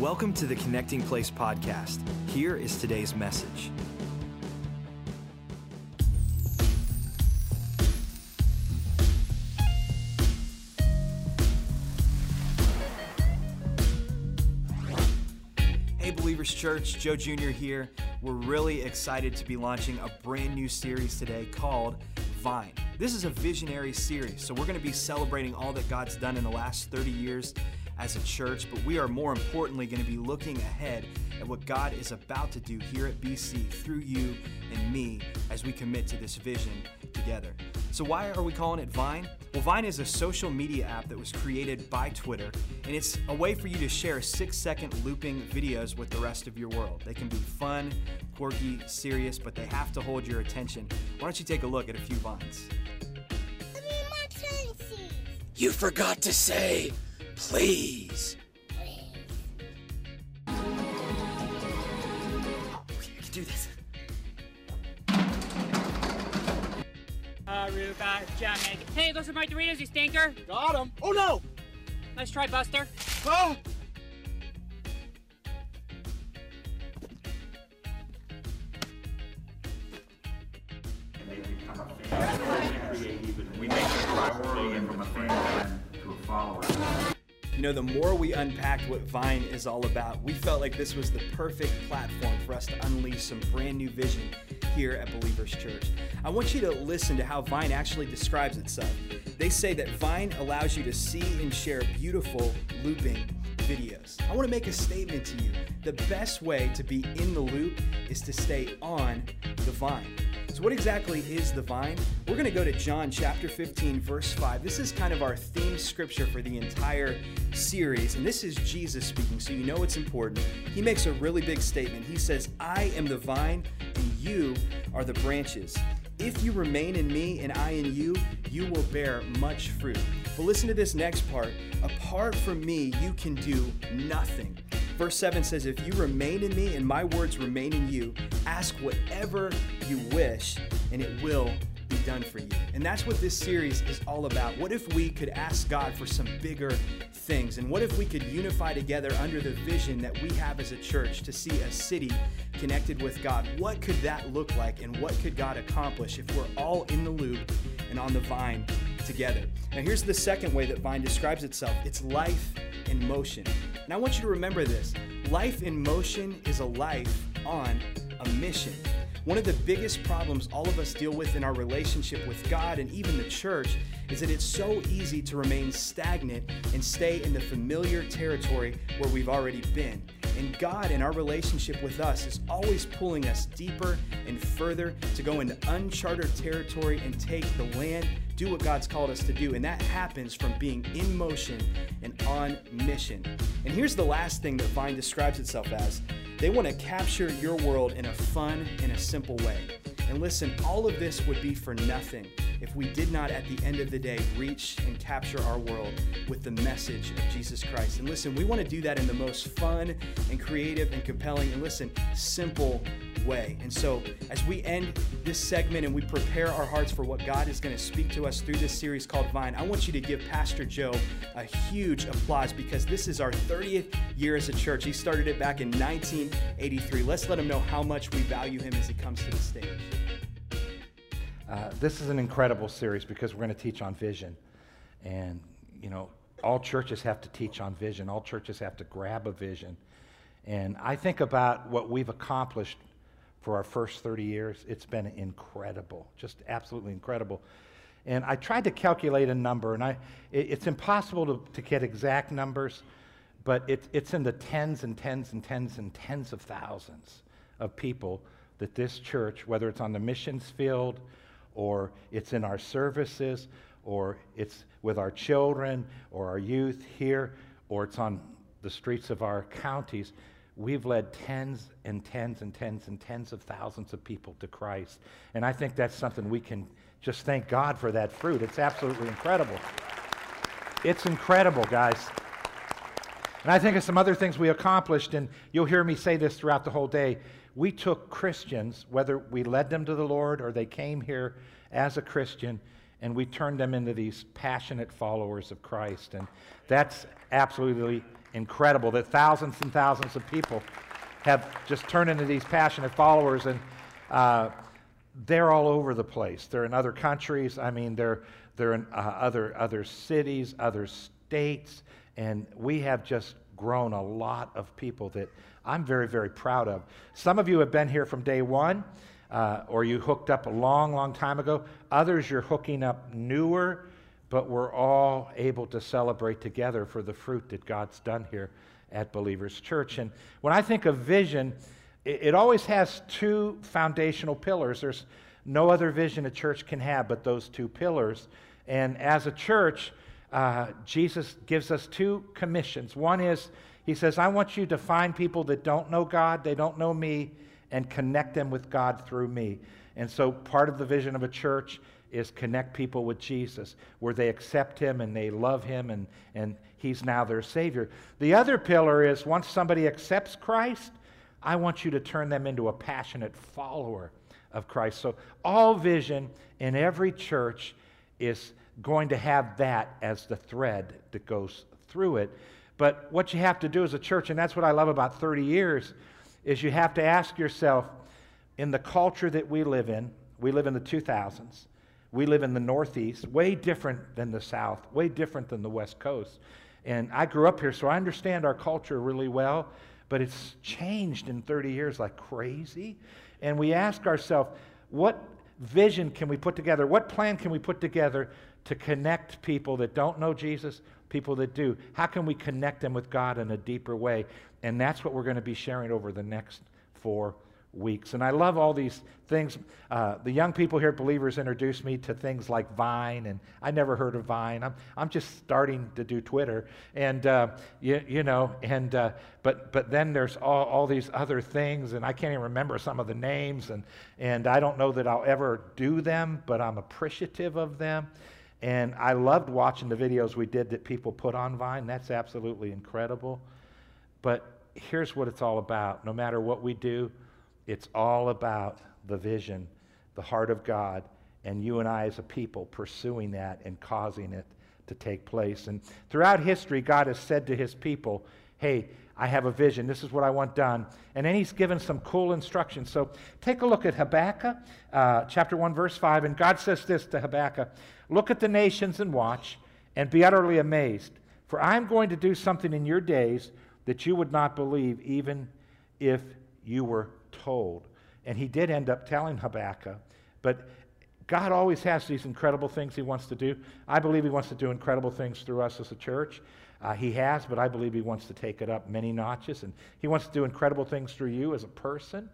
Welcome to the Connecting Place podcast. Here is today's message. Hey, Believers Church, Joe Jr. here. We're really excited to be launching a brand new series today called Vine. This is a visionary series, so we're going to be celebrating all that God's done in the last 30 years as a church, but we are more importantly going to be looking ahead at what God is about to do here at BC through you and me as we commit to this vision together. So, why are we calling it Vine? Well, Vine is a social media app that was created by Twitter, and it's a way for you to share six second looping videos with the rest of your world. They can be fun, quirky, serious, but they have to hold your attention. Why don't you take a look at a few Vines? You forgot to say, please. Okay, I can do this. Aruba, Jamaica. Hey, those are my Doritos, you stinker. Got him. Oh no! Nice try, Buster. Oh! You know, the more we unpacked what Vine is all about, we felt like this was the perfect platform for us to unleash some brand new vision here at Believers Church. I want you to listen to how Vine actually describes itself. They say that Vine allows you to see and share beautiful looping videos. I want to make a statement to you. The best way to be in the loop is to stay on the Vine. What exactly is the vine? We're going to go to John chapter 15, verse 5. This is kind of our theme scripture for the entire series, and this is Jesus speaking, so you know it's important. He makes a really big statement. He says, I am the vine, and you are the branches. If you remain in me and I in you, you will bear much fruit. But listen to this next part. Apart from me, you can do nothing. Verse 7 says, If you remain in me and my words remain in you, ask whatever you wish, and it will be done for you. And that's what this series is all about. What if we could ask God for some bigger things? And what if we could unify together under the vision that we have as a church to see a city connected with God? What could that look like, and what could God accomplish if we're all in the loop and on the vine together? Now, here's the second way that Vine describes itself it's life in motion. And I want you to remember this life in motion is a life on a mission. One of the biggest problems all of us deal with in our relationship with God and even the church is that it's so easy to remain stagnant and stay in the familiar territory where we've already been. And God, in our relationship with us, is always pulling us deeper and further to go into uncharted territory and take the land, do what God's called us to do. And that happens from being in motion and on mission. And here's the last thing that Vine describes itself as they want to capture your world in a fun and a simple way. And listen, all of this would be for nothing if we did not, at the end of the day, reach and capture our world with the message of Jesus Christ. And listen, we want to do that in the most fun and creative and compelling and listen, simple way. And so, as we end this segment and we prepare our hearts for what God is going to speak to us through this series called Vine, I want you to give Pastor Joe a huge applause because this is our 30th year as a church. He started it back in 1983. Let's let him know how much we value him as he comes to the stage. Uh, this is an incredible series because we're going to teach on vision. And, you know, all churches have to teach on vision, all churches have to grab a vision. And I think about what we've accomplished for our first 30 years. It's been incredible, just absolutely incredible. And I tried to calculate a number, and I, it, it's impossible to, to get exact numbers, but it, it's in the tens and tens and tens and tens of thousands of people that this church, whether it's on the missions field, or it's in our services, or it's with our children or our youth here, or it's on the streets of our counties, we've led tens and tens and tens and tens of thousands of people to Christ. And I think that's something we can just thank God for that fruit. It's absolutely incredible. It's incredible, guys. And I think of some other things we accomplished, and you'll hear me say this throughout the whole day. We took Christians, whether we led them to the Lord or they came here as a Christian, and we turned them into these passionate followers of Christ. And that's absolutely incredible that thousands and thousands of people have just turned into these passionate followers, and uh, they're all over the place. They're in other countries. I mean, they're they're in uh, other other cities, other states, and we have just grown a lot of people that I'm very very proud of. Some of you have been here from day one. Uh, or you hooked up a long, long time ago. Others you're hooking up newer, but we're all able to celebrate together for the fruit that God's done here at Believers Church. And when I think of vision, it, it always has two foundational pillars. There's no other vision a church can have but those two pillars. And as a church, uh, Jesus gives us two commissions. One is, He says, I want you to find people that don't know God, they don't know me, and connect them with God through me. And so part of the vision of a church is connect people with Jesus, where they accept him and they love him and, and he's now their Savior. The other pillar is once somebody accepts Christ, I want you to turn them into a passionate follower of Christ. So all vision in every church is going to have that as the thread that goes through it. But what you have to do as a church, and that's what I love about 30 years, is you have to ask yourself in the culture that we live in, we live in the 2000s, we live in the Northeast, way different than the South, way different than the West Coast. And I grew up here, so I understand our culture really well, but it's changed in 30 years like crazy. And we ask ourselves, what vision can we put together? What plan can we put together to connect people that don't know Jesus, people that do? How can we connect them with God in a deeper way? And that's what we're going to be sharing over the next four weeks. And I love all these things. Uh, the young people here, at believers, introduced me to things like Vine, and I never heard of Vine. I'm, I'm just starting to do Twitter, and uh, you, you know, and uh, but but then there's all, all these other things, and I can't even remember some of the names, and and I don't know that I'll ever do them, but I'm appreciative of them. And I loved watching the videos we did that people put on Vine. That's absolutely incredible. But here's what it's all about. No matter what we do, it's all about the vision, the heart of God, and you and I as a people pursuing that and causing it to take place. And throughout history, God has said to his people, hey, I have a vision. This is what I want done. And then he's given some cool instructions. So take a look at Habakkuk, uh, chapter 1, verse 5. And God says this to Habakkuk Look at the nations and watch, and be utterly amazed. For I'm going to do something in your days that you would not believe, even if you were told. And he did end up telling Habakkuk, but God always has these incredible things he wants to do. I believe he wants to do incredible things through us as a church. Uh, he has, but I believe he wants to take it up many notches. And he wants to do incredible things through you as a person.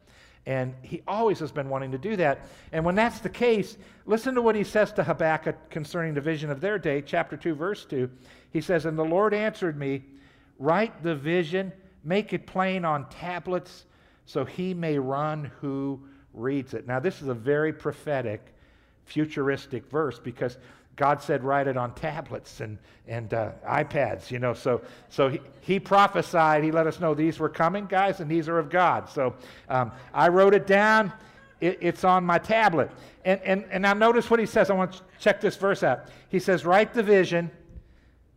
And he always has been wanting to do that. And when that's the case, listen to what he says to Habakkuk concerning the vision of their day, chapter 2, verse 2. He says, And the Lord answered me, Write the vision, make it plain on tablets, so he may run who reads it. Now, this is a very prophetic, futuristic verse because God said, write it on tablets and, and uh, iPads, you know. So, so he, he, prophesied, he let us know these were coming, guys, and these are of God. So um, I wrote it down. It, it's on my tablet. And, and, and now notice what he says. I want to check this verse out. He says, write the vision,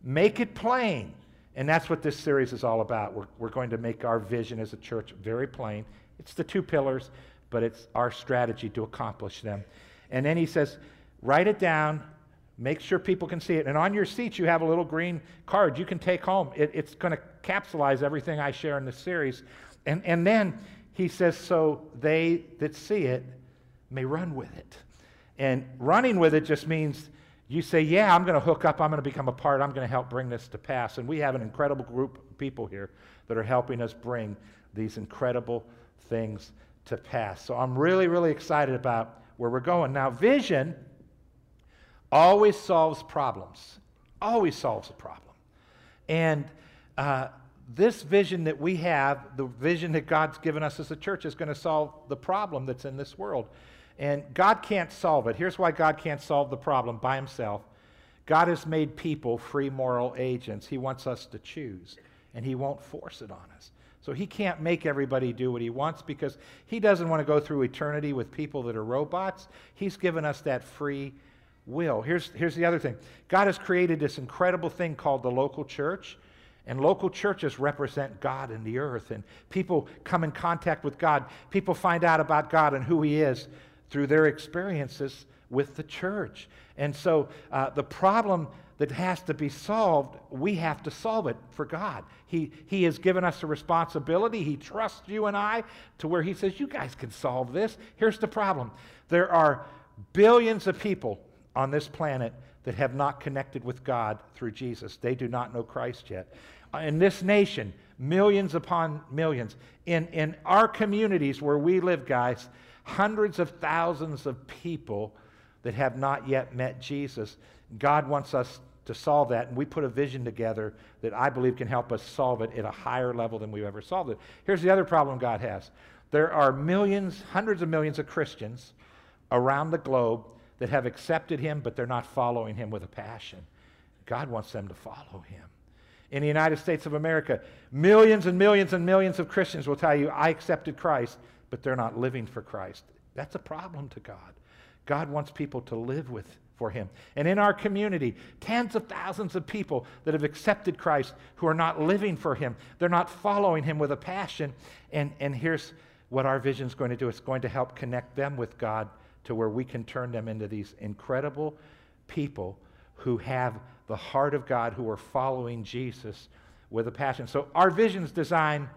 make it plain, and that's what this series is all about. We're, we're going to make our vision as a church very plain. It's the two pillars, but it's our strategy to accomplish them. And then he says, write it down, make sure people can see it. And on your seats, you have a little green card you can take home. It, it's going to capsulize everything I share in this series. And, and then he says, so they that see it may run with it. And running with it just means you say, Yeah, I'm going to hook up, I'm going to become a part, I'm going to help bring this to pass. And we have an incredible group of people here that are helping us bring these incredible things to pass. So I'm really, really excited about where we're going. Now, vision always solves problems, always solves a problem. And uh, this vision that we have, the vision that God's given us as a church, is going to solve the problem that's in this world. And God can't solve it. Here's why God can't solve the problem by himself. God has made people free moral agents. He wants us to choose, and He won't force it on us. So He can't make everybody do what He wants because He doesn't want to go through eternity with people that are robots. He's given us that free will. Here's, here's the other thing God has created this incredible thing called the local church. And local churches represent God in the earth. And people come in contact with God. People find out about God and who He is through their experiences with the church. And so uh, the problem that has to be solved, we have to solve it for God. He, he has given us a responsibility. He trusts you and I to where He says, You guys can solve this. Here's the problem there are billions of people on this planet that have not connected with God through Jesus. They do not know Christ yet. In this nation, millions upon millions. In, in our communities where we live, guys, hundreds of thousands of people that have not yet met Jesus. God wants us to solve that, and we put a vision together that I believe can help us solve it at a higher level than we've ever solved it. Here's the other problem God has there are millions, hundreds of millions of Christians around the globe that have accepted Him, but they're not following Him with a passion. God wants them to follow Him. In the United States of America, millions and millions and millions of Christians will tell you, I accepted Christ, but they're not living for Christ. That's a problem to God. God wants people to live with for him. And in our community, tens of thousands of people that have accepted Christ who are not living for him. They're not following him with a passion. And, and here's what our vision is going to do it's going to help connect them with God to where we can turn them into these incredible people who have the heart of God, who are following Jesus with a passion. So our vision is designed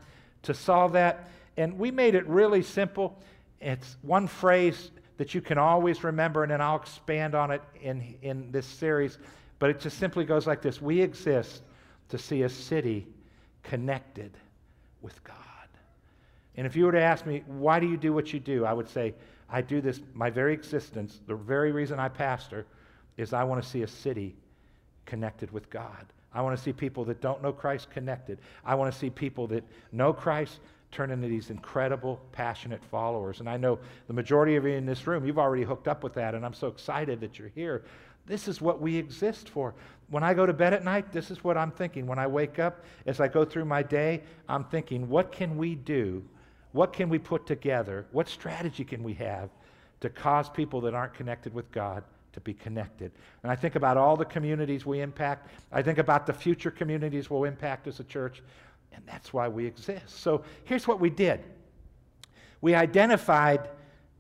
to solve that. And we made it really simple. It's one phrase that you can always remember, and then I'll expand on it in, in this series. But it just simply goes like this We exist to see a city connected with God. And if you were to ask me, why do you do what you do? I would say, I do this, my very existence, the very reason I pastor, is I want to see a city connected with God. I want to see people that don't know Christ connected. I want to see people that know Christ turn into these incredible, passionate followers. And I know the majority of you in this room, you've already hooked up with that, and I'm so excited that you're here. This is what we exist for. When I go to bed at night, this is what I'm thinking. When I wake up, as I go through my day, I'm thinking, what can we do? What can we put together? What strategy can we have to cause people that aren't connected with God to be connected? And I think about all the communities we impact. I think about the future communities we'll impact as a church. And that's why we exist. So here's what we did we identified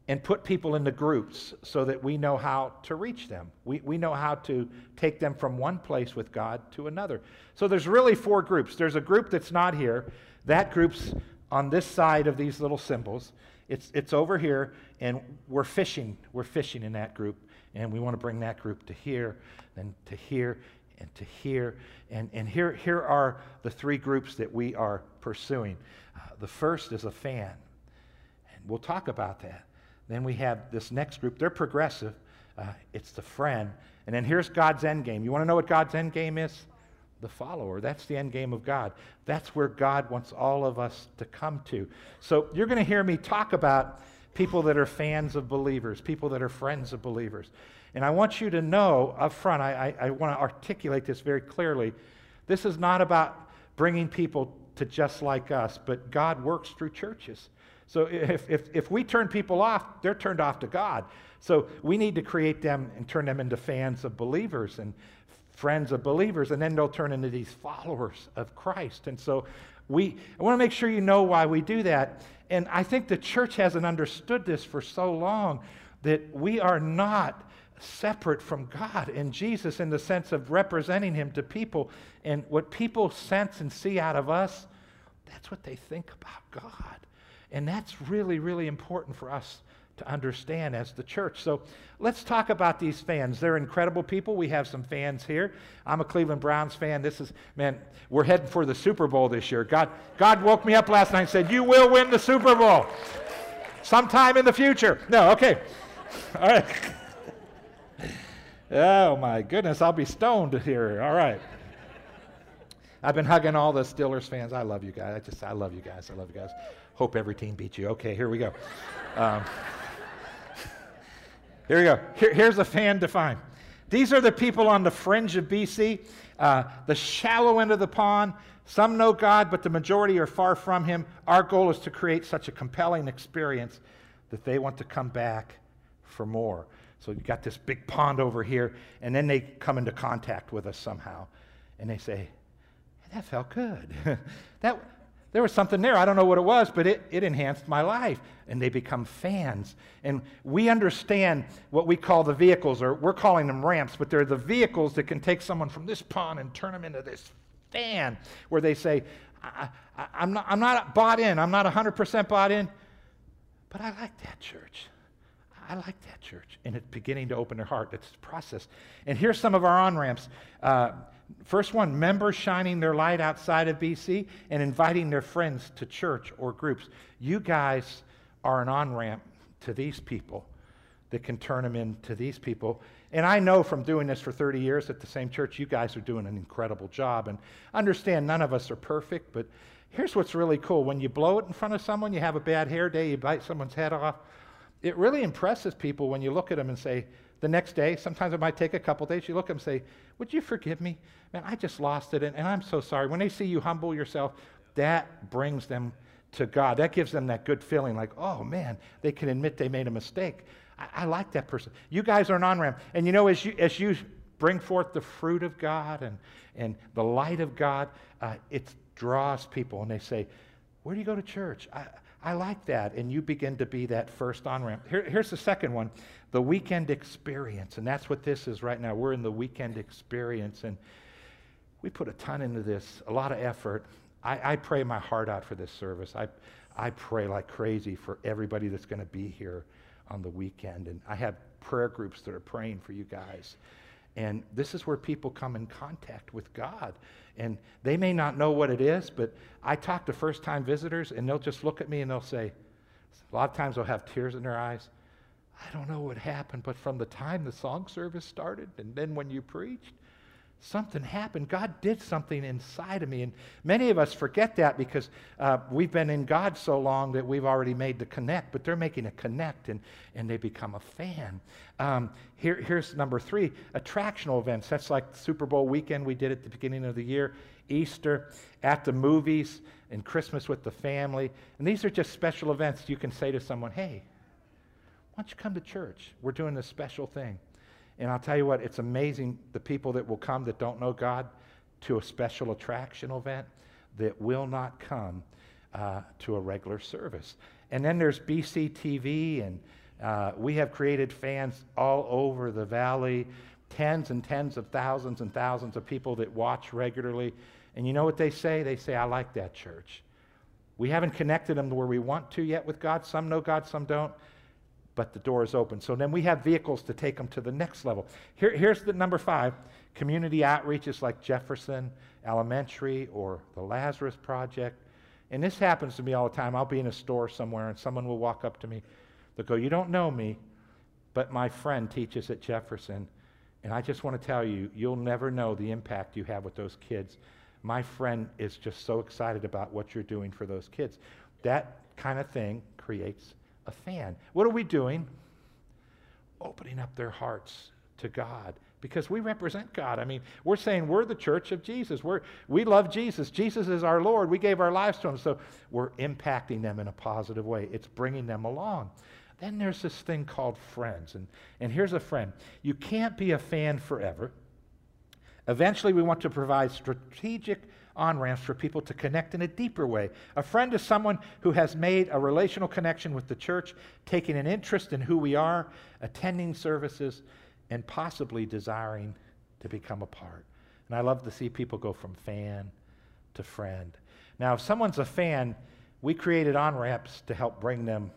and put people into groups so that we know how to reach them. We, we know how to take them from one place with God to another. So there's really four groups. There's a group that's not here. That group's on this side of these little symbols. It's, it's over here, and we're fishing. We're fishing in that group, and we want to bring that group to here, and to here, and to here. And, and here, here are the three groups that we are pursuing. Uh, the first is a fan, and we'll talk about that. Then we have this next group, they're progressive. Uh, it's the friend. And then here's God's end game. You want to know what God's end game is? The follower. That's the end game of God. That's where God wants all of us to come to. So you're going to hear me talk about people that are fans of believers, people that are friends of believers. And I want you to know up front, I, I, I want to articulate this very clearly. This is not about bringing people to just like us, but God works through churches. So if, if, if we turn people off, they're turned off to God. So we need to create them and turn them into fans of believers and friends of believers, and then they'll turn into these followers of Christ. And so we I want to make sure you know why we do that. And I think the church hasn't understood this for so long that we are not separate from God and Jesus in the sense of representing Him to people. And what people sense and see out of us, that's what they think about God. And that's really, really important for us to understand as the church. So let's talk about these fans. They're incredible people. We have some fans here. I'm a Cleveland Browns fan. This is, man, we're heading for the Super Bowl this year. God, God woke me up last night and said, You will win the Super Bowl sometime in the future. No, okay. All right. Oh my goodness, I'll be stoned here. All right. I've been hugging all the Steelers fans. I love you guys. I just, I love you guys. I love you guys. Hope every team beats you. Okay, here we go. Um, here we go. Here, here's a fan defined. These are the people on the fringe of BC, uh, the shallow end of the pond. Some know God, but the majority are far from Him. Our goal is to create such a compelling experience that they want to come back for more. So you've got this big pond over here, and then they come into contact with us somehow, and they say, that felt good. that, there was something there. I don't know what it was, but it, it enhanced my life. And they become fans. And we understand what we call the vehicles, or we're calling them ramps, but they're the vehicles that can take someone from this pond and turn them into this fan, where they say, I, am not, I'm not bought in, I'm not 100% bought in, but I like that church. I like that church. And it's beginning to open their heart. It's a process. And here's some of our on ramps. Uh, First one members shining their light outside of BC and inviting their friends to church or groups. You guys are an on ramp to these people that can turn them into these people. And I know from doing this for 30 years at the same church, you guys are doing an incredible job. And understand none of us are perfect, but here's what's really cool. When you blow it in front of someone, you have a bad hair day, you bite someone's head off, it really impresses people when you look at them and say, the next day, sometimes it might take a couple days, you look at them and say, Would you forgive me? Man, I just lost it, and, and I'm so sorry. When they see you humble yourself, that brings them to God. That gives them that good feeling like, oh man, they can admit they made a mistake. I, I like that person. You guys are an on ramp. And you know, as you, as you bring forth the fruit of God and, and the light of God, uh, it draws people and they say, Where do you go to church? I, I like that. And you begin to be that first on ramp. Here, here's the second one the weekend experience. And that's what this is right now. We're in the weekend experience. And we put a ton into this, a lot of effort. I, I pray my heart out for this service. I, I pray like crazy for everybody that's going to be here on the weekend. And I have prayer groups that are praying for you guys. And this is where people come in contact with God. And they may not know what it is, but I talk to first time visitors and they'll just look at me and they'll say, a lot of times they'll have tears in their eyes. I don't know what happened, but from the time the song service started and then when you preached, something happened. God did something inside of me. And many of us forget that because uh, we've been in God so long that we've already made the connect, but they're making a connect and, and they become a fan. Um, here, here's number three attractional events. That's like Super Bowl weekend we did at the beginning of the year, Easter, at the movies, and Christmas with the family. And these are just special events you can say to someone, hey, don't you come to church? We're doing this special thing. And I'll tell you what, it's amazing the people that will come that don't know God to a special attraction event that will not come uh, to a regular service. And then there's BCTV, and uh, we have created fans all over the valley, tens and tens of thousands and thousands of people that watch regularly. And you know what they say? They say, I like that church. We haven't connected them to where we want to yet with God. Some know God, some don't but the door is open. So then we have vehicles to take them to the next level. Here, here's the number five community outreaches like Jefferson Elementary or the Lazarus Project. And this happens to me all the time. I'll be in a store somewhere and someone will walk up to me. They'll go, You don't know me, but my friend teaches at Jefferson. And I just want to tell you, you'll never know the impact you have with those kids. My friend is just so excited about what you're doing for those kids. That kind of thing creates a fan. What are we doing? Opening up their hearts to God because we represent God. I mean, we're saying we're the church of Jesus. We're, we love Jesus. Jesus is our Lord. We gave our lives to him. So we're impacting them in a positive way. It's bringing them along. Then there's this thing called friends. And, and here's a friend you can't be a fan forever. Eventually, we want to provide strategic on ramps for people to connect in a deeper way. A friend is someone who has made a relational connection with the church, taking an interest in who we are, attending services, and possibly desiring to become a part. And I love to see people go from fan to friend. Now, if someone's a fan, we created on ramps to help bring them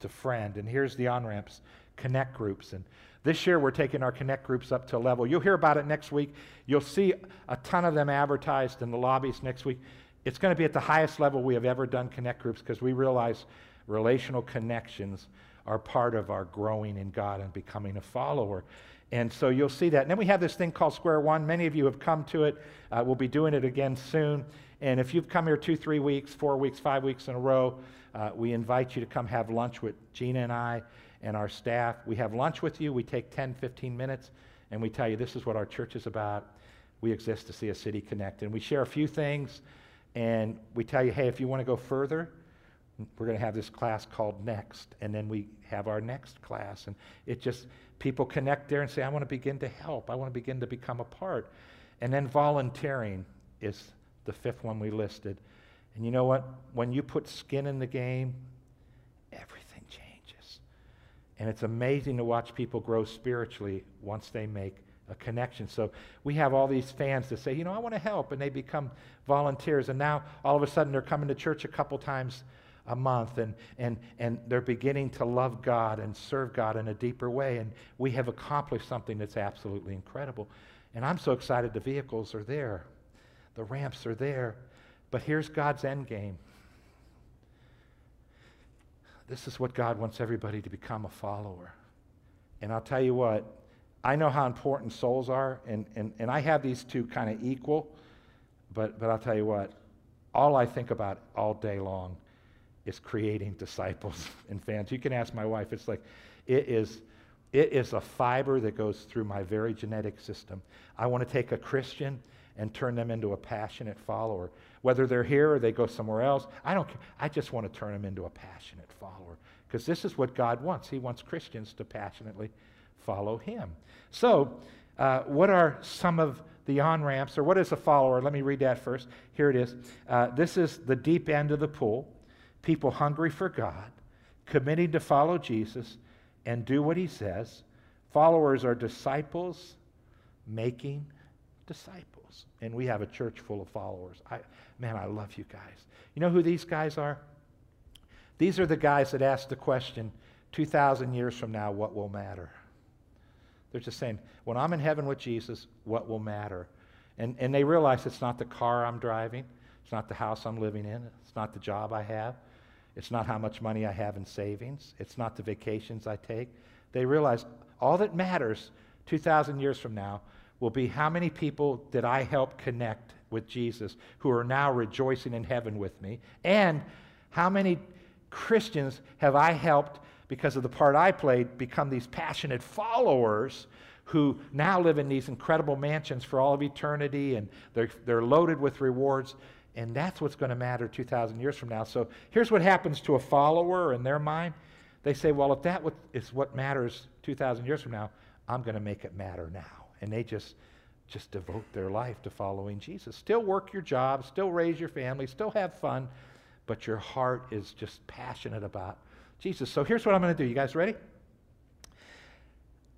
to friend. And here's the on ramps connect groups. And this year, we're taking our Connect groups up to a level. You'll hear about it next week. You'll see a ton of them advertised in the lobbies next week. It's going to be at the highest level we have ever done Connect groups because we realize relational connections are part of our growing in God and becoming a follower. And so you'll see that. And then we have this thing called Square One. Many of you have come to it. Uh, we'll be doing it again soon. And if you've come here two, three weeks, four weeks, five weeks in a row, uh, we invite you to come have lunch with Gina and I and our staff. We have lunch with you. We take 10, 15 minutes, and we tell you this is what our church is about. We exist to see a city connect. And we share a few things, and we tell you, hey, if you want to go further, we're going to have this class called Next. And then we have our next class. And it just, people connect there and say, I want to begin to help. I want to begin to become a part. And then volunteering is the fifth one we listed. And you know what? When you put skin in the game. And it's amazing to watch people grow spiritually once they make a connection. So we have all these fans that say, you know, I want to help, and they become volunteers. And now all of a sudden they're coming to church a couple times a month and, and, and they're beginning to love God and serve God in a deeper way. And we have accomplished something that's absolutely incredible. And I'm so excited the vehicles are there, the ramps are there. But here's God's end game. This is what God wants everybody to become a follower. And I'll tell you what, I know how important souls are, and, and, and I have these two kind of equal, but, but I'll tell you what, all I think about all day long is creating disciples and fans. You can ask my wife, it's like, it is, it is a fiber that goes through my very genetic system. I want to take a Christian and turn them into a passionate follower. Whether they're here or they go somewhere else, I don't care. I just want to turn them into a passionate follower because this is what God wants. He wants Christians to passionately follow Him. So, uh, what are some of the on ramps, or what is a follower? Let me read that first. Here it is. Uh, this is the deep end of the pool. People hungry for God, committing to follow Jesus and do what He says. Followers are disciples making disciples. And we have a church full of followers. I, man, I love you guys. You know who these guys are? These are the guys that ask the question 2,000 years from now, what will matter? They're just saying, when I'm in heaven with Jesus, what will matter? And, and they realize it's not the car I'm driving, it's not the house I'm living in, it's not the job I have, it's not how much money I have in savings, it's not the vacations I take. They realize all that matters 2,000 years from now will be how many people did I help connect with Jesus who are now rejoicing in heaven with me, and how many Christians have I helped because of the part I played, become these passionate followers who now live in these incredible mansions for all of eternity and they're, they're loaded with rewards. And that's what's going to matter 2,000 years from now. So here's what happens to a follower in their mind. They say, well, if that is what matters 2,000 years from now, I'm going to make it matter now. And they just, just devote their life to following Jesus. Still work your job, still raise your family, still have fun, but your heart is just passionate about Jesus. So here's what I'm going to do. You guys ready?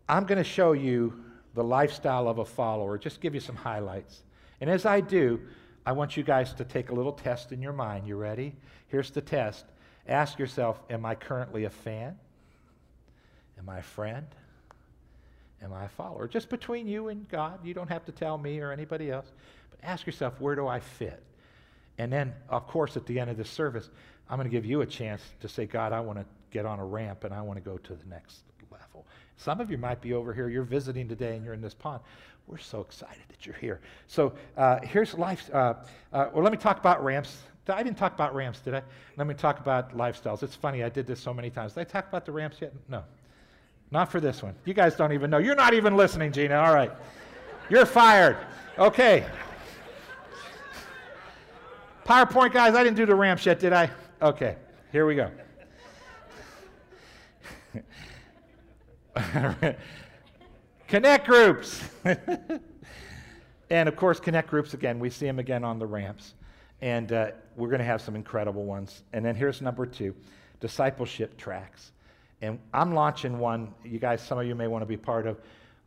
I'm going to show you the lifestyle of a follower, just give you some highlights. And as I do, I want you guys to take a little test in your mind. You ready? Here's the test. Ask yourself Am I currently a fan? Am I a friend? Am I a follower? Just between you and God. You don't have to tell me or anybody else. But ask yourself, Where do I fit? And then, of course, at the end of this service, I'm going to give you a chance to say, God, I want to get on a ramp and I want to go to the next level. Some of you might be over here, you're visiting today and you're in this pond. We're so excited that you're here. So uh, here's life. Uh, uh, well, let me talk about ramps. I didn't talk about ramps, did I? Let me talk about lifestyles. It's funny, I did this so many times. Did I talk about the ramps yet? No. Not for this one. You guys don't even know. You're not even listening, Gina. All right. You're fired. Okay. PowerPoint guys, I didn't do the ramps yet, did I? Okay, here we go. connect groups. and of course, connect groups again. We see them again on the ramps. And uh, we're going to have some incredible ones. And then here's number two discipleship tracks. And I'm launching one, you guys, some of you may want to be part of,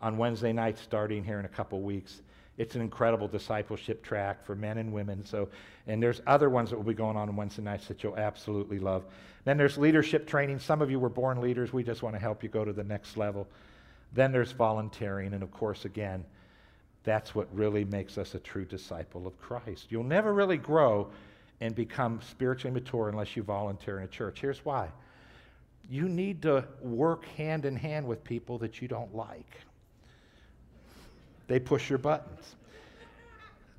on Wednesday night starting here in a couple weeks. It's an incredible discipleship track for men and women. So, and there's other ones that will be going on on Wednesday nights that you'll absolutely love. Then there's leadership training. Some of you were born leaders. We just want to help you go to the next level. Then there's volunteering, and of course, again, that's what really makes us a true disciple of Christ. You'll never really grow and become spiritually mature unless you volunteer in a church. Here's why. You need to work hand in hand with people that you don't like they push your buttons.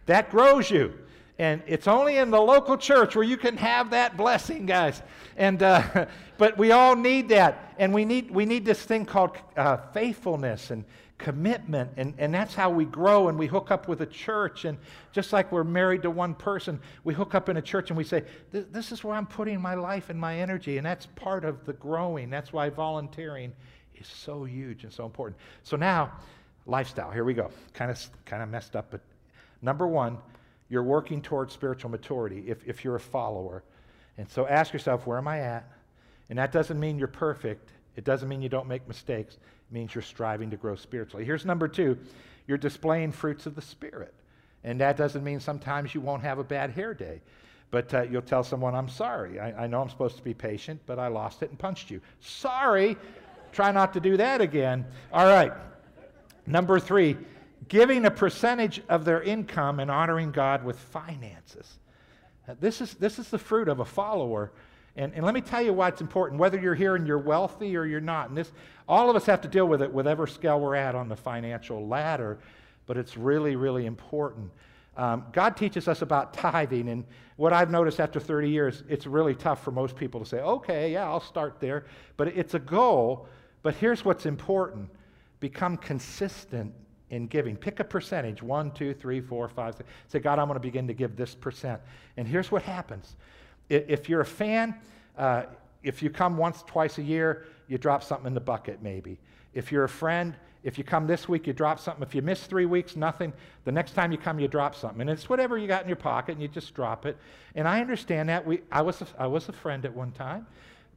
That grows you. And it's only in the local church where you can have that blessing, guys. And, uh, but we all need that. And we need, we need this thing called uh, faithfulness and commitment. And, and that's how we grow and we hook up with a church. And just like we're married to one person, we hook up in a church and we say, This is where I'm putting my life and my energy. And that's part of the growing. That's why volunteering is so huge and so important. So now, lifestyle. Here we go. Kind of kind of messed up, but number 1, you're working towards spiritual maturity if, if you're a follower. And so ask yourself, where am I at? And that doesn't mean you're perfect. It doesn't mean you don't make mistakes. Means you're striving to grow spiritually. Here's number two you're displaying fruits of the Spirit. And that doesn't mean sometimes you won't have a bad hair day. But uh, you'll tell someone, I'm sorry. I, I know I'm supposed to be patient, but I lost it and punched you. Sorry. Try not to do that again. All right. Number three, giving a percentage of their income and honoring God with finances. This, is, this is the fruit of a follower. And, and let me tell you why it's important, whether you're here and you're wealthy or you're not. And this, all of us have to deal with it, whatever scale we're at on the financial ladder, but it's really, really important. Um, God teaches us about tithing, and what I've noticed after 30 years, it's really tough for most people to say, okay, yeah, I'll start there. But it's a goal, but here's what's important become consistent in giving. Pick a percentage one, two, three, four, five. Six. Say, God, I'm going to begin to give this percent. And here's what happens if you're a fan, uh, if you come once, twice a year, you drop something in the bucket maybe. If you're a friend, if you come this week, you drop something. If you miss three weeks, nothing. The next time you come, you drop something. And it's whatever you got in your pocket, and you just drop it. And I understand that. We, I, was a, I was a friend at one time.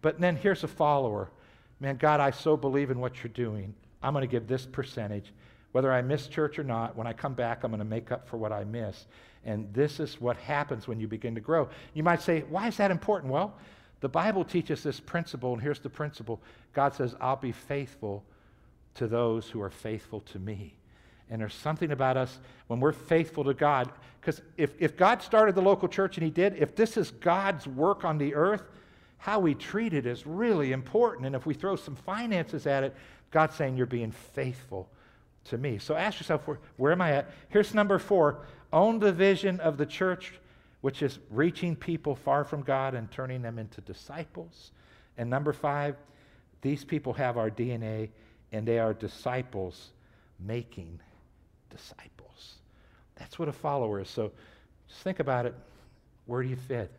But then here's a follower. Man, God, I so believe in what you're doing. I'm going to give this percentage. Whether I miss church or not, when I come back, I'm going to make up for what I miss. And this is what happens when you begin to grow. You might say, why is that important? Well, the Bible teaches this principle, and here's the principle God says, I'll be faithful to those who are faithful to me. And there's something about us when we're faithful to God, because if, if God started the local church and He did, if this is God's work on the earth, how we treat it is really important. And if we throw some finances at it, God's saying you're being faithful to me. So ask yourself, where, where am I at? Here's number four own the vision of the church, which is reaching people far from God and turning them into disciples. And number five, these people have our DNA and they are disciples making disciples. That's what a follower is. So just think about it. Where do you fit?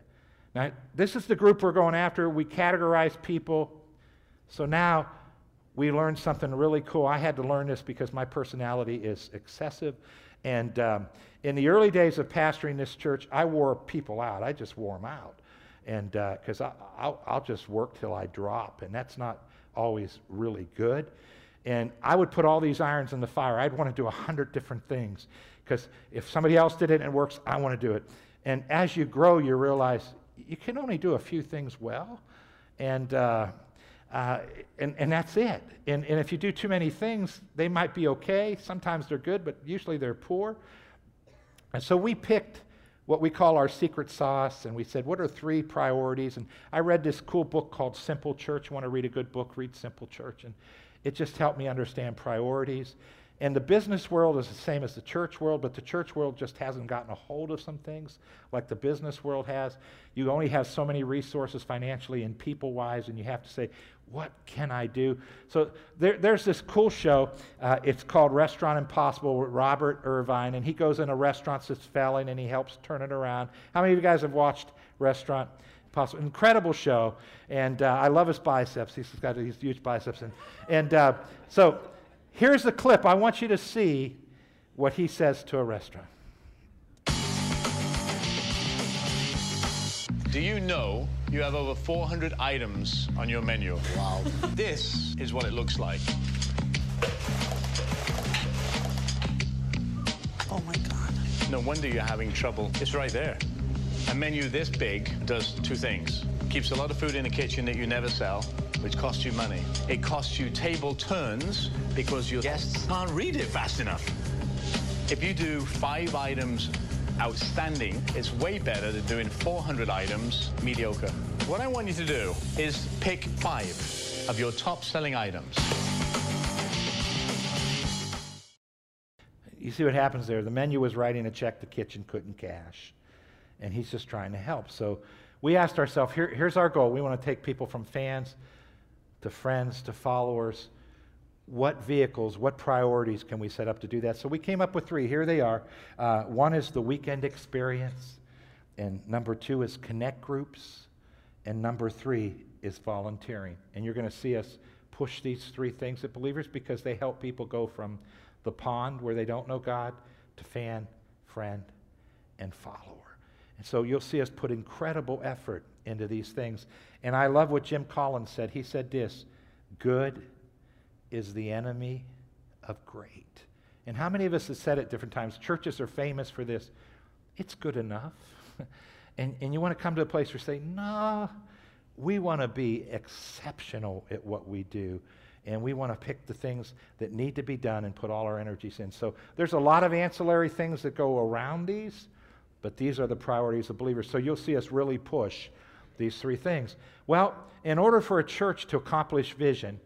Now, this is the group we're going after. We categorize people. So now we learned something really cool. I had to learn this because my personality is excessive. And um, in the early days of pastoring this church, I wore people out. I just wore them out. And because uh, I'll, I'll just work till I drop, and that's not always really good. And I would put all these irons in the fire. I'd want to do a hundred different things because if somebody else did it and it works, I want to do it. And as you grow, you realize you can only do a few things well. And uh, uh, and, and that's it. And, and if you do too many things, they might be okay. Sometimes they're good, but usually they're poor. And so we picked what we call our secret sauce, and we said, what are three priorities? And I read this cool book called Simple Church. You want to read a good book? Read Simple Church. And it just helped me understand priorities. And the business world is the same as the church world, but the church world just hasn't gotten a hold of some things like the business world has. You only have so many resources financially and people wise, and you have to say, what can I do? So there, there's this cool show. Uh, it's called Restaurant Impossible with Robert Irvine, and he goes into restaurants that's failing and he helps turn it around. How many of you guys have watched Restaurant Impossible? Incredible show, and uh, I love his biceps. He's got these huge biceps, and and uh, so here's the clip. I want you to see what he says to a restaurant. Do you know you have over 400 items on your menu? Wow. this is what it looks like. Oh my God. No wonder you're having trouble. It's right there. A menu this big does two things. Keeps a lot of food in the kitchen that you never sell, which costs you money. It costs you table turns because your guests can't read it fast enough. If you do five items outstanding, it's way better than doing 400 items mediocre. What I want you to do is pick five of your top selling items. You see what happens there? The menu was writing a check the kitchen couldn't cash. And he's just trying to help. So we asked ourselves here, here's our goal. We want to take people from fans to friends to followers what vehicles, what priorities can we set up to do that? So we came up with three. Here they are. Uh, one is the weekend experience, and number two is connect groups, and number three is volunteering. And you're going to see us push these three things at believers because they help people go from the pond where they don't know God to fan, friend, and follower. And so you'll see us put incredible effort into these things. And I love what Jim Collins said. He said this good is the enemy of great. And how many of us have said it different times? Churches are famous for this. It's good enough. and, and you want to come to a place where you say, no, we want to be exceptional at what we do. And we want to pick the things that need to be done and put all our energies in. So there's a lot of ancillary things that go around these, but these are the priorities of believers. So you'll see us really push these three things. Well, in order for a church to accomplish vision,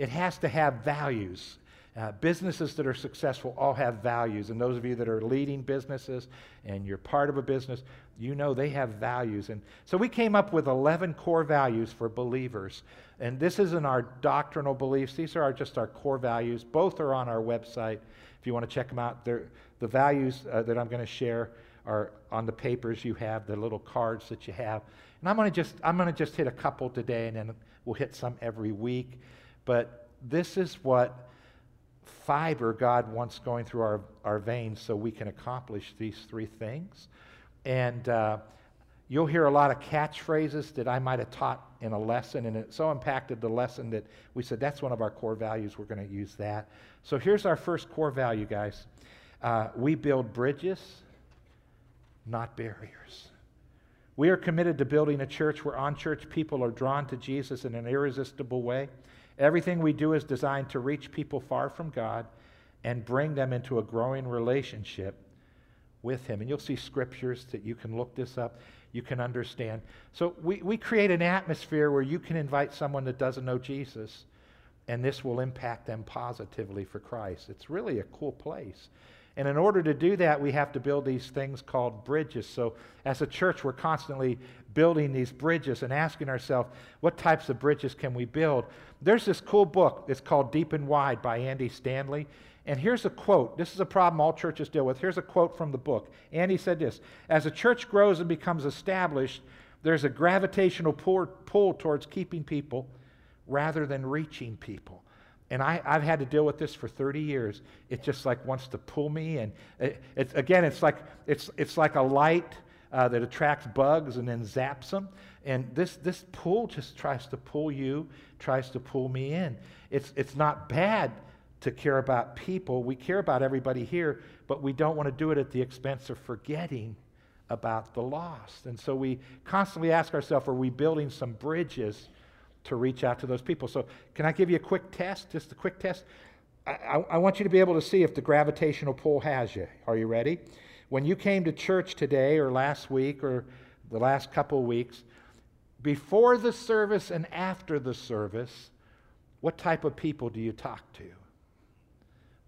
it has to have values. Uh, businesses that are successful all have values. And those of you that are leading businesses and you're part of a business, you know they have values. And so we came up with 11 core values for believers. And this isn't our doctrinal beliefs, these are our, just our core values. Both are on our website if you want to check them out. They're, the values uh, that I'm going to share are on the papers you have, the little cards that you have. And I'm going to just I'm going to just hit a couple today and then we'll hit some every week. But this is what fiber God wants going through our, our veins so we can accomplish these three things. And uh, you'll hear a lot of catchphrases that I might have taught in a lesson, and it so impacted the lesson that we said that's one of our core values. We're going to use that. So here's our first core value, guys uh, we build bridges, not barriers. We are committed to building a church where unchurched people are drawn to Jesus in an irresistible way. Everything we do is designed to reach people far from God and bring them into a growing relationship with Him. And you'll see scriptures that you can look this up, you can understand. So we, we create an atmosphere where you can invite someone that doesn't know Jesus, and this will impact them positively for Christ. It's really a cool place. And in order to do that, we have to build these things called bridges. So, as a church, we're constantly building these bridges and asking ourselves, what types of bridges can we build? There's this cool book. It's called Deep and Wide by Andy Stanley. And here's a quote. This is a problem all churches deal with. Here's a quote from the book. Andy said this As a church grows and becomes established, there's a gravitational pull, towards keeping people rather than reaching people. And I, have had to deal with this for 30 years. It just like wants to pull me. And it, it's, again, it's like, it's, it's like a light uh, that attracts bugs and then zaps them. And this, this pull just tries to pull you, tries to pull me in. It's, it's not bad to care about people. We care about everybody here, but we don't want to do it at the expense of forgetting about the lost. And so we constantly ask ourselves are we building some bridges to reach out to those people? So, can I give you a quick test? Just a quick test? I, I, I want you to be able to see if the gravitational pull has you. Are you ready? When you came to church today or last week or the last couple weeks, before the service and after the service, what type of people do you talk to?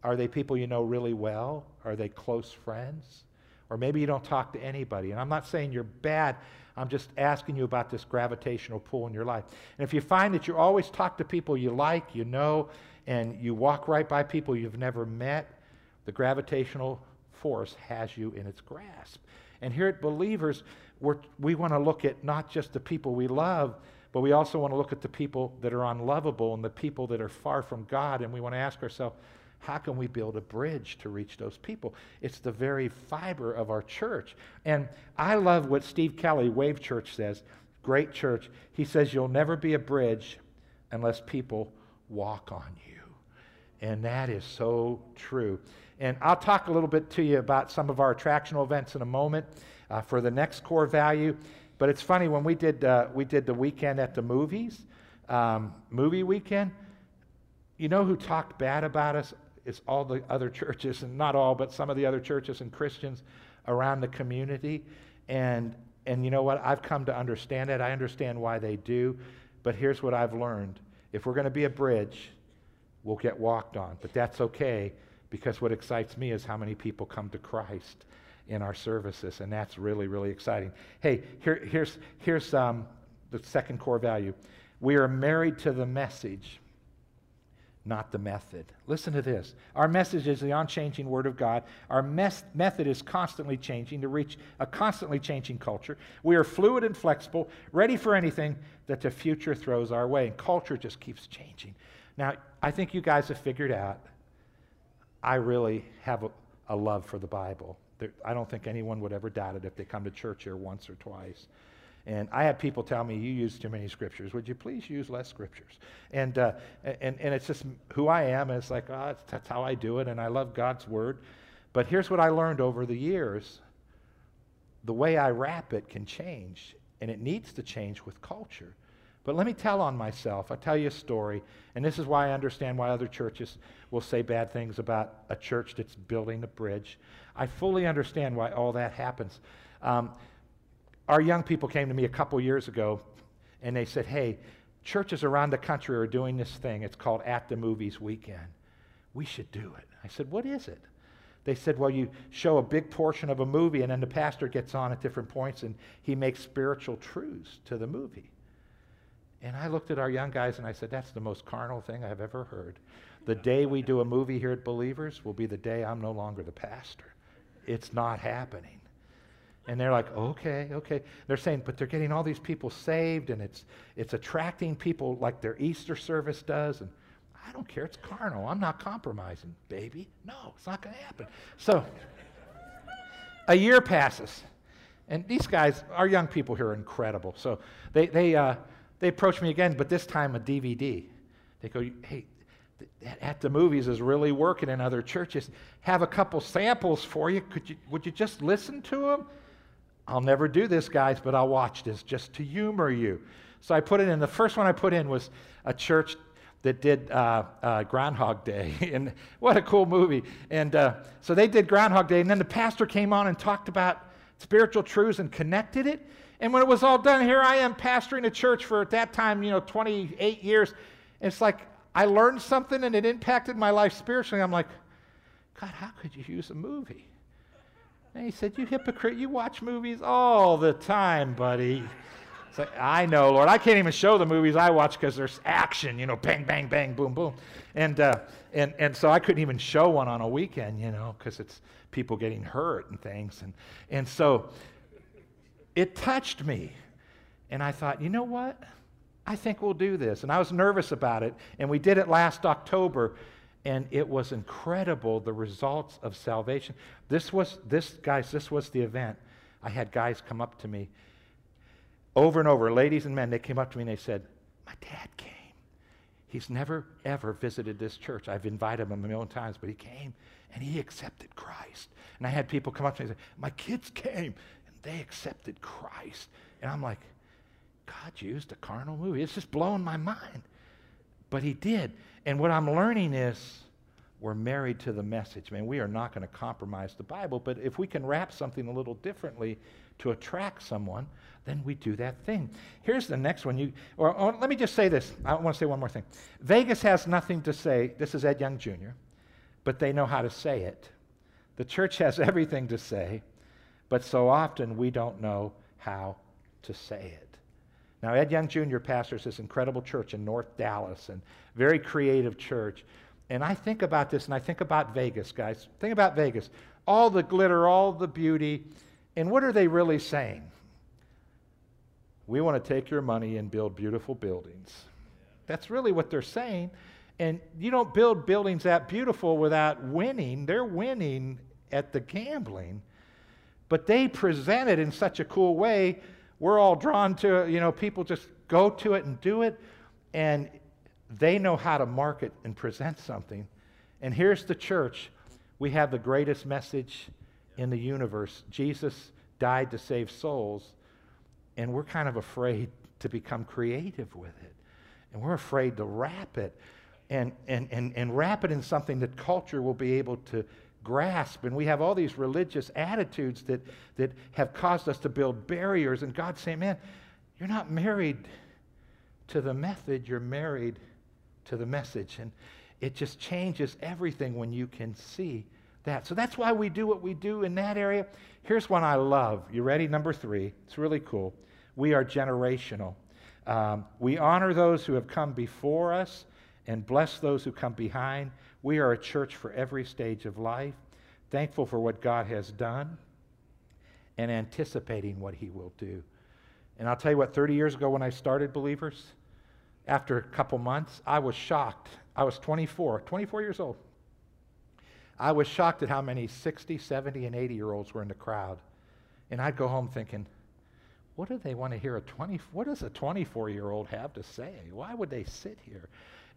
Are they people you know really well? Are they close friends? Or maybe you don't talk to anybody. And I'm not saying you're bad. I'm just asking you about this gravitational pull in your life. And if you find that you always talk to people you like, you know, and you walk right by people you've never met, the gravitational force has you in its grasp. And here at Believers, we want to look at not just the people we love, but we also want to look at the people that are unlovable and the people that are far from God. And we want to ask ourselves, how can we build a bridge to reach those people? It's the very fiber of our church. And I love what Steve Kelly, Wave Church, says. Great church. He says, You'll never be a bridge unless people walk on you. And that is so true. And I'll talk a little bit to you about some of our attractional events in a moment uh, for the next core value. But it's funny when we did uh, we did the weekend at the movies, um, movie weekend. You know who talked bad about us? It's all the other churches, and not all, but some of the other churches and Christians around the community. And and you know what? I've come to understand it. I understand why they do. But here's what I've learned: if we're going to be a bridge, we'll get walked on. But that's okay because what excites me is how many people come to Christ in our services, and that's really, really exciting. Hey, here, here's, here's um, the second core value we are married to the message, not the method. Listen to this. Our message is the unchanging Word of God. Our mes- method is constantly changing to reach a constantly changing culture. We are fluid and flexible, ready for anything that the future throws our way, and culture just keeps changing. Now, I think you guys have figured out I really have a, a love for the Bible. There, I don't think anyone would ever doubt it if they come to church here once or twice. And I have people tell me, you use too many scriptures. Would you please use less scriptures? And, uh, and, and it's just who I am. And it's like, oh, that's how I do it. And I love God's word. But here's what I learned over the years the way I wrap it can change, and it needs to change with culture. But let me tell on myself. I'll tell you a story, and this is why I understand why other churches will say bad things about a church that's building a bridge. I fully understand why all that happens. Um, our young people came to me a couple years ago and they said, Hey, churches around the country are doing this thing. It's called At the Movies Weekend. We should do it. I said, What is it? They said, Well, you show a big portion of a movie, and then the pastor gets on at different points and he makes spiritual truths to the movie. And I looked at our young guys and I said, That's the most carnal thing I've ever heard. The day we do a movie here at Believers will be the day I'm no longer the pastor. It's not happening. And they're like, okay, okay. They're saying, but they're getting all these people saved and it's, it's attracting people like their Easter service does. And I don't care. It's carnal. I'm not compromising, baby. No, it's not going to happen. So a year passes. And these guys, our young people here are incredible. So they, they, uh, they approach me again, but this time a DVD. They go, hey, at the movies is really working in other churches. Have a couple samples for you. Could you would you just listen to them? I'll never do this, guys, but I'll watch this just to humor you. So I put it in. The first one I put in was a church that did uh, uh, Groundhog Day. and what a cool movie. And uh, so they did Groundhog Day. And then the pastor came on and talked about spiritual truths and connected it. And when it was all done, here I am pastoring a church for at that time, you know, 28 years. It's like I learned something and it impacted my life spiritually. I'm like, God, how could you use a movie? And he said, You hypocrite, you watch movies all the time, buddy. It's like, I know, Lord. I can't even show the movies I watch because there's action, you know, bang, bang, bang, boom, boom. And, uh, and, and so I couldn't even show one on a weekend, you know, because it's people getting hurt and things. And, and so it touched me. And I thought, you know what? I think we'll do this. And I was nervous about it. And we did it last October and it was incredible the results of salvation. This was this guys, this was the event. I had guys come up to me over and over, ladies and men, they came up to me and they said, "My dad came. He's never ever visited this church. I've invited him a million times, but he came and he accepted Christ." And I had people come up to me and say, "My kids came and they accepted Christ." And I'm like, God used a carnal movie. It's just blowing my mind. But he did. And what I'm learning is we're married to the message, man. We are not going to compromise the Bible, but if we can wrap something a little differently to attract someone, then we do that thing. Here's the next one. You, or, or let me just say this. I want to say one more thing. Vegas has nothing to say. This is Ed Young Jr., but they know how to say it. The church has everything to say, but so often we don't know how to say it. Now, Ed Young Jr. pastors this incredible church in North Dallas and very creative church. And I think about this and I think about Vegas, guys. Think about Vegas. All the glitter, all the beauty. And what are they really saying? We want to take your money and build beautiful buildings. That's really what they're saying. And you don't build buildings that beautiful without winning. They're winning at the gambling. But they present it in such a cool way we're all drawn to, it. you know, people just go to it and do it, and they know how to market and present something. And here's the church. We have the greatest message in the universe. Jesus died to save souls, and we're kind of afraid to become creative with it. And we're afraid to wrap it and, and, and, and wrap it in something that culture will be able to grasp. And we have all these religious attitudes that, that have caused us to build barriers. And God's saying, man, you're not married to the method, you're married to the message. And it just changes everything when you can see that. So that's why we do what we do in that area. Here's one I love. You ready? Number three. It's really cool. We are generational. Um, we honor those who have come before us and bless those who come behind. We are a church for every stage of life, thankful for what God has done and anticipating what He will do. And I'll tell you what, 30 years ago when I started Believers, after a couple months, I was shocked. I was 24, 24 years old. I was shocked at how many 60, 70, and 80 year olds were in the crowd. And I'd go home thinking, what do they want to hear a 20 what does a 24 year old have to say why would they sit here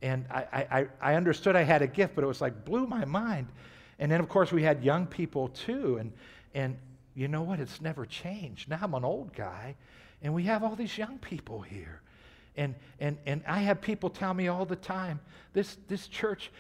and I, I, I understood i had a gift but it was like blew my mind. And then of course we had young people too. And and you know what? It's never changed. Now i'm an old guy and we have all these young people here. And and and i have people tell me all the time this this church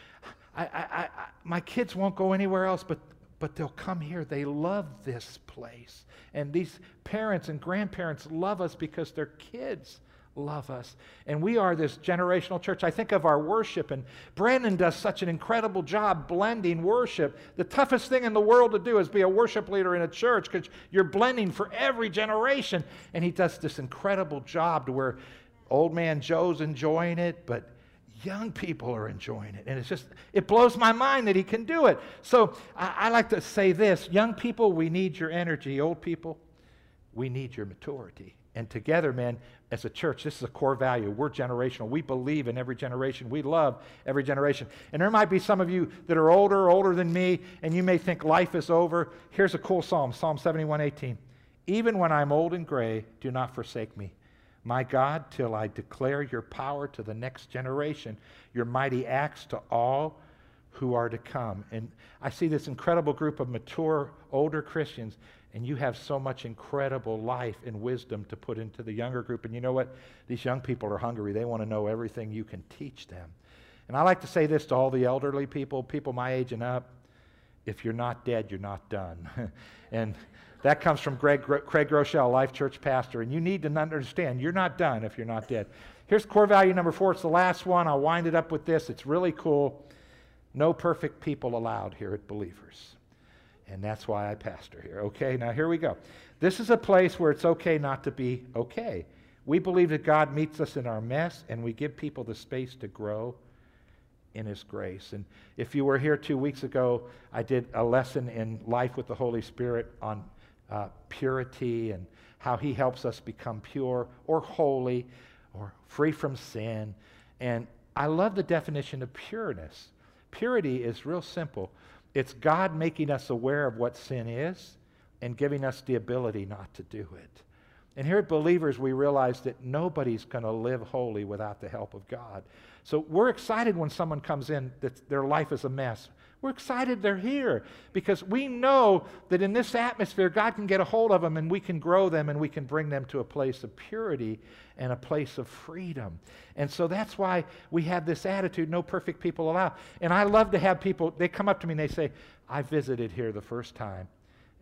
I, I, I, my kids won't go anywhere else but but they'll come here. They love this place. And these parents and grandparents love us because their kids love us. And we are this generational church. I think of our worship, and Brandon does such an incredible job blending worship. The toughest thing in the world to do is be a worship leader in a church because you're blending for every generation. And he does this incredible job to where old man Joe's enjoying it, but young people are enjoying it. And it's just, it blows my mind that he can do it. So I, I, like to say this young people, we need your energy. Old people, we need your maturity. And together, man, as a church, this is a core value. We're generational. We believe in every generation. We love every generation. And there might be some of you that are older, older than me, and you may think life is over. Here's a cool psalm Psalm 71 18. Even when I'm old and gray, do not forsake me my God, till I declare your power to the next generation, your mighty acts to all who are to come. And I see this incredible group of mature, older Christians, and you have so much incredible life and wisdom to put into the younger group. And you know what? These young people are hungry. They want to know everything you can teach them. And I like to say this to all the elderly people, people my age and up if you're not dead, you're not done. and that comes from Greg, Craig Groeschel, Life Church pastor. And you need to understand you're not done if you're not dead. Here's core value number four. It's the last one. I'll wind it up with this. It's really cool. No perfect people allowed here at Believers. And that's why I pastor here. Okay, now here we go. This is a place where it's okay not to be okay. We believe that God meets us in our mess and we give people the space to grow in His grace. And if you were here two weeks ago, I did a lesson in Life with the Holy Spirit on uh, purity and how He helps us become pure or holy or free from sin. And I love the definition of pureness. Purity is real simple it's God making us aware of what sin is and giving us the ability not to do it. And here at Believers, we realize that nobody's going to live holy without the help of God. So we're excited when someone comes in that their life is a mess. We're excited they're here because we know that in this atmosphere, God can get a hold of them and we can grow them and we can bring them to a place of purity and a place of freedom. And so that's why we have this attitude no perfect people allowed. And I love to have people, they come up to me and they say, I visited here the first time.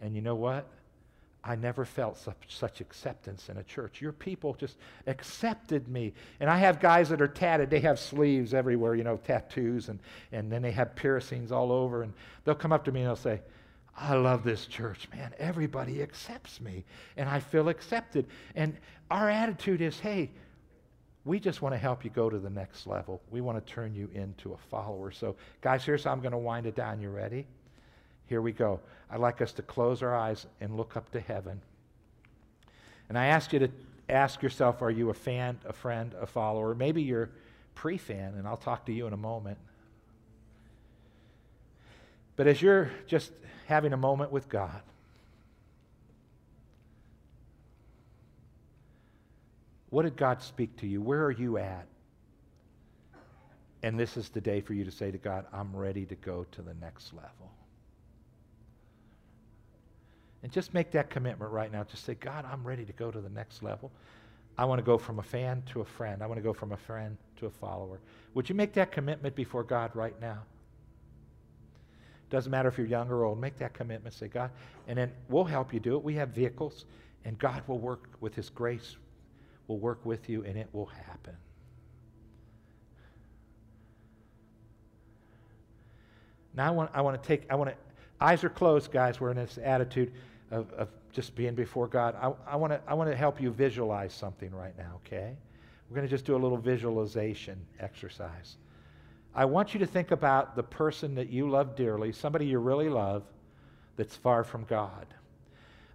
And you know what? I never felt such, such acceptance in a church. Your people just accepted me. And I have guys that are tatted. They have sleeves everywhere, you know, tattoos, and, and then they have piercings all over. And they'll come up to me and they'll say, I love this church, man. Everybody accepts me, and I feel accepted. And our attitude is hey, we just want to help you go to the next level. We want to turn you into a follower. So, guys, here's how I'm going to wind it down. You ready? Here we go. I'd like us to close our eyes and look up to heaven. And I ask you to ask yourself are you a fan, a friend, a follower? Maybe you're pre fan, and I'll talk to you in a moment. But as you're just having a moment with God, what did God speak to you? Where are you at? And this is the day for you to say to God, I'm ready to go to the next level. And just make that commitment right now. Just say, God, I'm ready to go to the next level. I want to go from a fan to a friend. I want to go from a friend to a follower. Would you make that commitment before God right now? Doesn't matter if you're young or old. Make that commitment. Say, God, and then we'll help you do it. We have vehicles, and God will work with His grace, will work with you, and it will happen. Now I want, I want to take, I want to, eyes are closed, guys. We're in this attitude of, of just being before God, I, I want to I wanna help you visualize something right now, okay? We're going to just do a little visualization exercise. I want you to think about the person that you love dearly, somebody you really love that's far from God.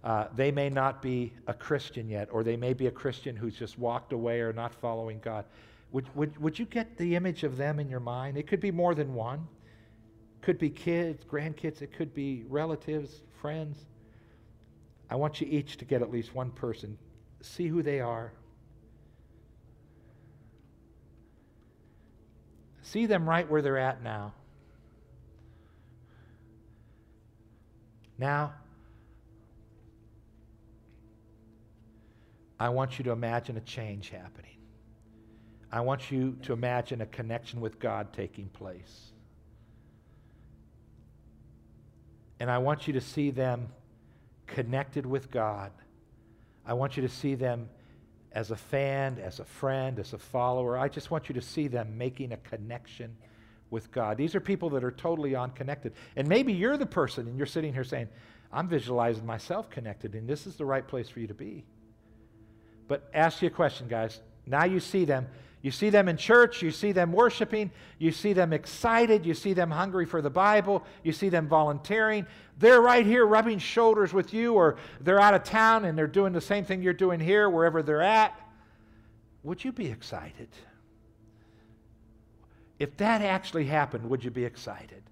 Uh, they may not be a Christian yet, or they may be a Christian who's just walked away or not following God. Would, would, would you get the image of them in your mind? It could be more than one could be kids, grandkids, it could be relatives, friends. I want you each to get at least one person, see who they are. See them right where they're at now. Now, I want you to imagine a change happening. I want you to imagine a connection with God taking place. And I want you to see them connected with God. I want you to see them as a fan, as a friend, as a follower. I just want you to see them making a connection with God. These are people that are totally unconnected. And maybe you're the person and you're sitting here saying, I'm visualizing myself connected, and this is the right place for you to be. But ask you a question, guys. Now you see them. You see them in church, you see them worshiping, you see them excited, you see them hungry for the Bible, you see them volunteering. They're right here rubbing shoulders with you, or they're out of town and they're doing the same thing you're doing here, wherever they're at. Would you be excited? If that actually happened, would you be excited?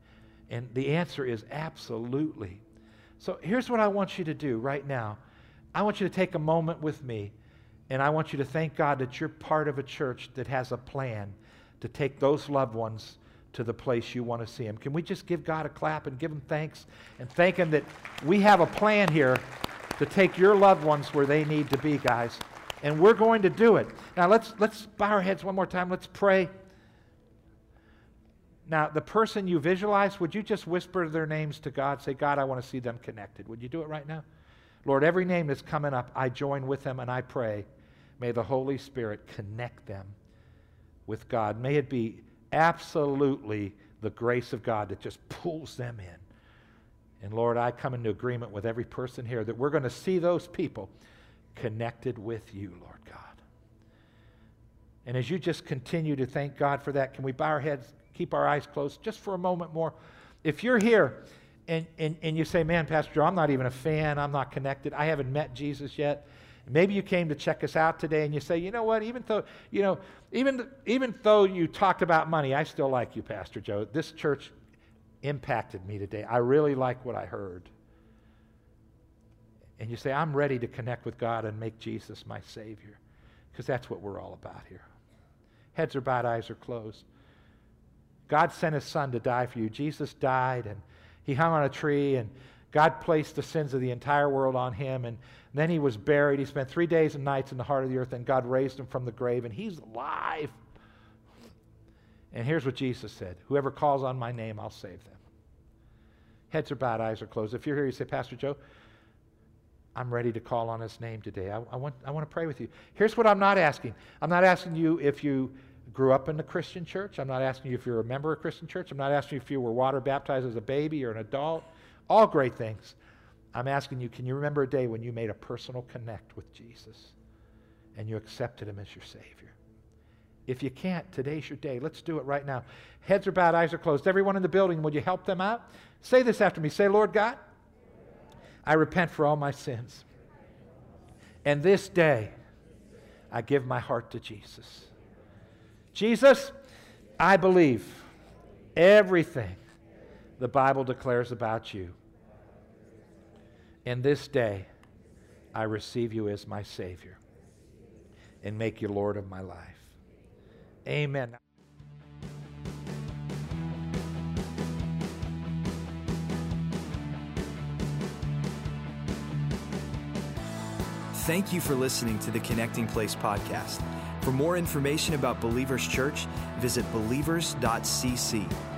And the answer is absolutely. So here's what I want you to do right now I want you to take a moment with me and I want you to thank God that you're part of a church that has a plan to take those loved ones to the place you want to see them. Can we just give God a clap and give him thanks and thank him that we have a plan here to take your loved ones where they need to be, guys. And we're going to do it. Now let's let's bow our heads one more time. Let's pray. Now, the person you visualize, would you just whisper their names to God? Say, God, I want to see them connected. Would you do it right now? Lord, every name that's coming up, I join with them and I pray May the Holy Spirit connect them with God. May it be absolutely the grace of God that just pulls them in. And Lord, I come into agreement with every person here that we're going to see those people connected with you, Lord God. And as you just continue to thank God for that, can we bow our heads, keep our eyes closed just for a moment more? If you're here and, and, and you say, man, Pastor Joe, I'm not even a fan, I'm not connected, I haven't met Jesus yet, Maybe you came to check us out today and you say, you know what, even though, you know, even, even though you talked about money, I still like you, Pastor Joe. This church impacted me today. I really like what I heard. And you say, I'm ready to connect with God and make Jesus my Savior. Because that's what we're all about here. Heads are bowed, eyes are closed. God sent his son to die for you. Jesus died and he hung on a tree and God placed the sins of the entire world on him, and then he was buried. He spent three days and nights in the heart of the earth, and God raised him from the grave, and he's alive. And here's what Jesus said Whoever calls on my name, I'll save them. Heads are bowed, eyes are closed. If you're here, you say, Pastor Joe, I'm ready to call on his name today. I, I, want, I want to pray with you. Here's what I'm not asking I'm not asking you if you grew up in a Christian church. I'm not asking you if you're a member of a Christian church. I'm not asking you if you were water baptized as a baby or an adult. All great things. I'm asking you, can you remember a day when you made a personal connect with Jesus and you accepted him as your Savior? If you can't, today's your day. Let's do it right now. Heads are bowed, eyes are closed. Everyone in the building, would you help them out? Say this after me. Say, Lord God, I repent for all my sins. And this day, I give my heart to Jesus. Jesus, I believe everything the Bible declares about you. In this day, I receive you as my Savior and make you Lord of my life. Amen. Thank you for listening to the Connecting Place podcast. For more information about Believers Church, visit believers.cc.